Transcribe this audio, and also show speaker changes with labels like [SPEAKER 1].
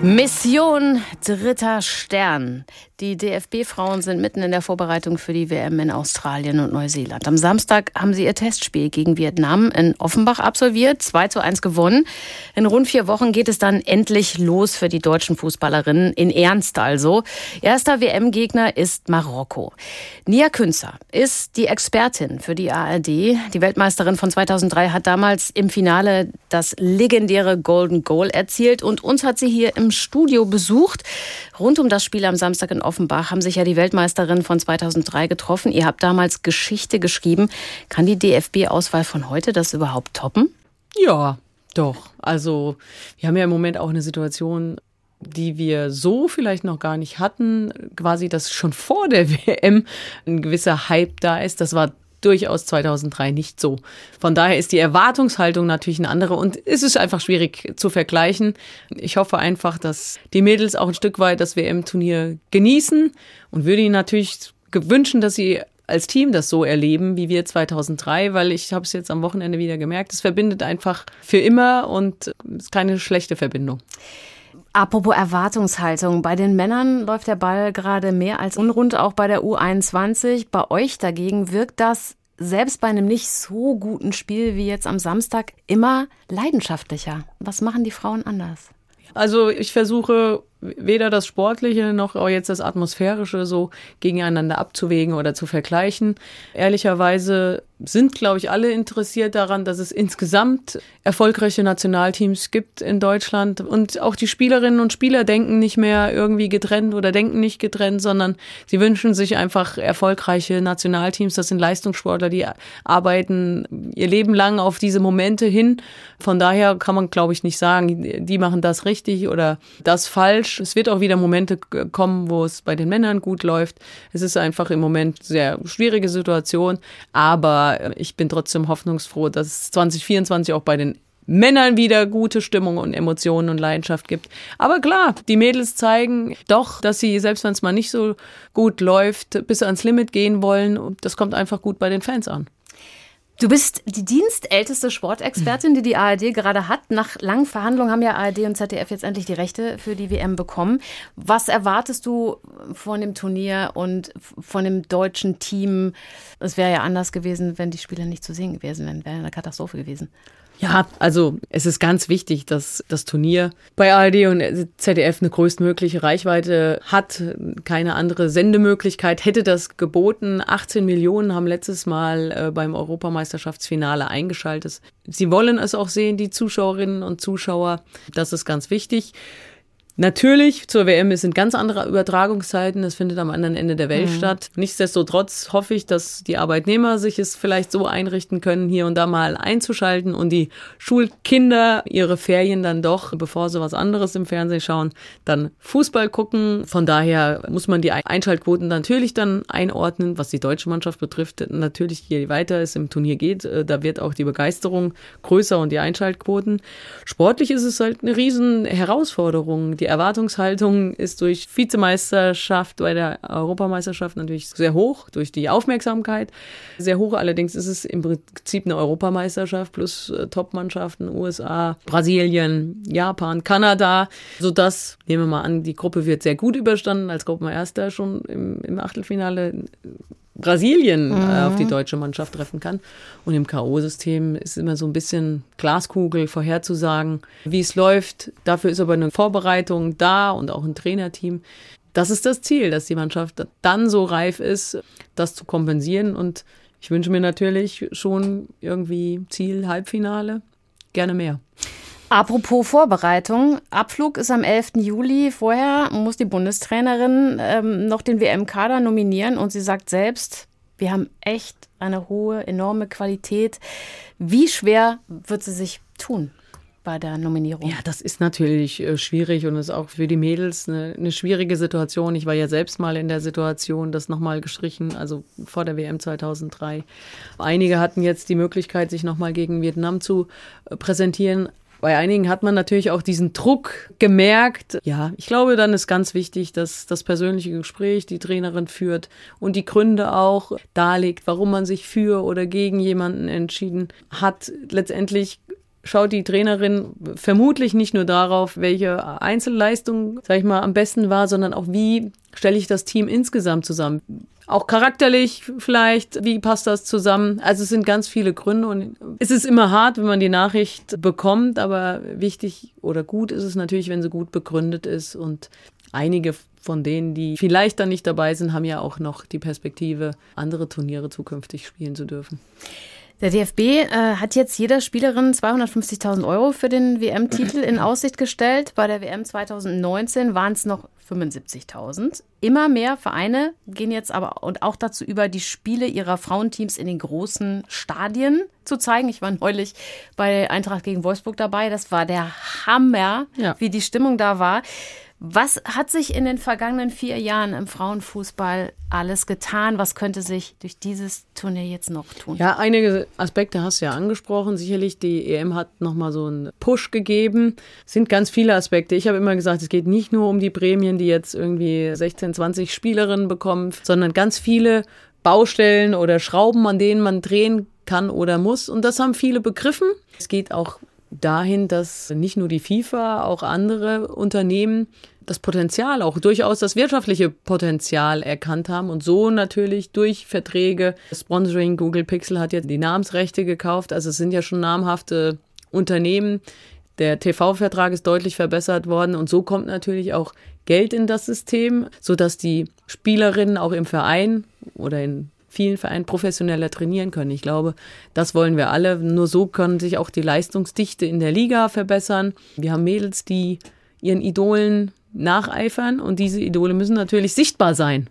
[SPEAKER 1] Mission dritter Stern. Die DFB-Frauen sind mitten in der Vorbereitung für die WM in Australien und Neuseeland. Am Samstag haben sie ihr Testspiel gegen Vietnam in Offenbach absolviert, 2 zu 1 gewonnen. In rund vier Wochen geht es dann endlich los für die deutschen Fußballerinnen, in Ernst also. Erster WM-Gegner ist Marokko. Nia Künzer ist die Expertin für die ARD. Die Weltmeisterin von 2003 hat damals im Finale das legendäre Golden Goal erzielt und uns hat sie hier im Studio besucht. Rund um das Spiel am Samstag in Offenbach haben sich ja die Weltmeisterinnen von 2003 getroffen. Ihr habt damals Geschichte geschrieben. Kann die DFB-Auswahl von heute das überhaupt toppen?
[SPEAKER 2] Ja, doch. Also wir haben ja im Moment auch eine Situation, die wir so vielleicht noch gar nicht hatten, quasi, dass schon vor der WM ein gewisser Hype da ist. Das war durchaus 2003 nicht so. Von daher ist die Erwartungshaltung natürlich eine andere und es ist einfach schwierig zu vergleichen. Ich hoffe einfach, dass die Mädels auch ein Stück weit das WM-Turnier genießen und würde ihnen natürlich wünschen, dass sie als Team das so erleben wie wir 2003, weil ich habe es jetzt am Wochenende wieder gemerkt, es verbindet einfach für immer und es ist keine schlechte Verbindung.
[SPEAKER 1] Apropos Erwartungshaltung, bei den Männern läuft der Ball gerade mehr als unrund, auch bei der U21. Bei euch dagegen wirkt das selbst bei einem nicht so guten Spiel wie jetzt am Samstag immer leidenschaftlicher. Was machen die Frauen anders?
[SPEAKER 2] Also ich versuche weder das Sportliche noch auch jetzt das Atmosphärische so gegeneinander abzuwägen oder zu vergleichen. Ehrlicherweise sind, glaube ich, alle interessiert daran, dass es insgesamt erfolgreiche Nationalteams gibt in Deutschland. Und auch die Spielerinnen und Spieler denken nicht mehr irgendwie getrennt oder denken nicht getrennt, sondern sie wünschen sich einfach erfolgreiche Nationalteams. Das sind Leistungssportler, die arbeiten ihr Leben lang auf diese Momente hin. Von daher kann man, glaube ich, nicht sagen, die machen das richtig oder das falsch. Es wird auch wieder Momente kommen, wo es bei den Männern gut läuft. Es ist einfach im Moment sehr schwierige Situation, aber ich bin trotzdem hoffnungsfroh, dass es 2024 auch bei den Männern wieder gute Stimmung und Emotionen und Leidenschaft gibt. Aber klar, die Mädels zeigen doch, dass sie, selbst wenn es mal nicht so gut läuft, bis ans Limit gehen wollen. Und das kommt einfach gut bei den Fans an.
[SPEAKER 1] Du bist die dienstälteste Sportexpertin, die die ARD gerade hat. Nach langen Verhandlungen haben ja ARD und ZDF jetzt endlich die Rechte für die WM bekommen. Was erwartest du von dem Turnier und von dem deutschen Team? Es wäre ja anders gewesen, wenn die Spieler nicht zu sehen gewesen wären. Wäre eine Katastrophe gewesen.
[SPEAKER 2] Ja, also es ist ganz wichtig, dass das Turnier bei ARD und ZDF eine größtmögliche Reichweite hat. Keine andere Sendemöglichkeit hätte das geboten. 18 Millionen haben letztes Mal äh, beim Europameisterschaftsfinale eingeschaltet. Sie wollen es auch sehen, die Zuschauerinnen und Zuschauer. Das ist ganz wichtig. Natürlich, zur WM sind ganz andere Übertragungszeiten. Das findet am anderen Ende der Welt mhm. statt. Nichtsdestotrotz hoffe ich, dass die Arbeitnehmer sich es vielleicht so einrichten können, hier und da mal einzuschalten und die Schulkinder ihre Ferien dann doch, bevor sie was anderes im Fernsehen schauen, dann Fußball gucken. Von daher muss man die Einschaltquoten natürlich dann einordnen, was die deutsche Mannschaft betrifft. Natürlich, je weiter es im Turnier geht, äh, da wird auch die Begeisterung größer und die Einschaltquoten. Sportlich ist es halt eine riesen Herausforderung. Die Erwartungshaltung ist durch Vizemeisterschaft bei der Europameisterschaft natürlich sehr hoch, durch die Aufmerksamkeit sehr hoch. Allerdings ist es im Prinzip eine Europameisterschaft plus äh, Topmannschaften, USA, Brasilien, Japan, Kanada, sodass, nehmen wir mal an, die Gruppe wird sehr gut überstanden, als Gruppenerster schon im, im Achtelfinale Brasilien mhm. äh, auf die mhm. deutsche Mannschaft treffen kann. Und im K.O.-System ist immer so ein bisschen Glaskugel vorherzusagen, wie es läuft. Dafür ist aber eine Vorbereitung da und auch ein Trainerteam. Das ist das Ziel, dass die Mannschaft dann so reif ist, das zu kompensieren. Und ich wünsche mir natürlich schon irgendwie Ziel Halbfinale. Gerne mehr.
[SPEAKER 1] Apropos Vorbereitung, Abflug ist am 11. Juli. Vorher muss die Bundestrainerin ähm, noch den WM-Kader nominieren und sie sagt selbst, wir haben echt eine hohe, enorme Qualität. Wie schwer wird sie sich tun? bei der Nominierung?
[SPEAKER 2] Ja, das ist natürlich äh, schwierig und ist auch für die Mädels eine, eine, schwierige Situation. Ich war ja selbst mal in der Situation, das nochmal gestrichen, also vor der WM 2003. Einige hatten jetzt die Möglichkeit, sich nochmal gegen Vietnam zu äh, präsentieren. Bei einigen hat man natürlich auch diesen Druck gemerkt. Ja, ich glaube, dann ist ganz wichtig, dass das persönliche Gespräch die Trainerin führt und die Gründe auch darlegt, warum man sich für oder gegen jemanden entschieden hat. Letztendlich schaut die Trainerin vermutlich nicht nur darauf, welche Einzelleistung, sag ich mal, am besten war, sondern auch wie stelle ich das Team insgesamt zusammen. Auch charakterlich vielleicht, wie passt das zusammen? Also es sind ganz viele Gründe und es ist immer hart, wenn man die Nachricht bekommt, aber wichtig oder gut ist es natürlich, wenn sie gut begründet ist und einige von denen, die vielleicht dann nicht dabei sind, haben ja auch noch die Perspektive, andere Turniere zukünftig spielen zu dürfen.
[SPEAKER 1] Der DFB äh, hat jetzt jeder Spielerin 250.000 Euro für den WM-Titel in Aussicht gestellt. Bei der WM 2019 waren es noch 75.000. Immer mehr Vereine gehen jetzt aber und auch dazu über, die Spiele ihrer Frauenteams in den großen Stadien zu zeigen. Ich war neulich bei Eintracht gegen Wolfsburg dabei. Das war der Hammer, ja. wie die Stimmung da war. Was hat sich in den vergangenen vier Jahren im Frauenfußball alles getan? Was könnte sich durch dieses Turnier jetzt noch tun?
[SPEAKER 2] Ja, einige Aspekte hast du ja angesprochen. Sicherlich, die EM hat nochmal so einen Push gegeben. Es sind ganz viele Aspekte. Ich habe immer gesagt, es geht nicht nur um die Prämien, die jetzt irgendwie 16, 20 Spielerinnen bekommen, sondern ganz viele Baustellen oder Schrauben, an denen man drehen kann oder muss. Und das haben viele begriffen. Es geht auch dahin, dass nicht nur die FIFA, auch andere Unternehmen das Potenzial, auch durchaus das wirtschaftliche Potenzial erkannt haben und so natürlich durch Verträge, Sponsoring, Google Pixel hat ja die Namensrechte gekauft, also es sind ja schon namhafte Unternehmen. Der TV-Vertrag ist deutlich verbessert worden und so kommt natürlich auch Geld in das System, sodass die Spielerinnen auch im Verein oder in vielen Vereinen professioneller trainieren können. Ich glaube, das wollen wir alle. Nur so können sich auch die Leistungsdichte in der Liga verbessern. Wir haben Mädels, die ihren Idolen nacheifern und diese Idole müssen natürlich sichtbar sein.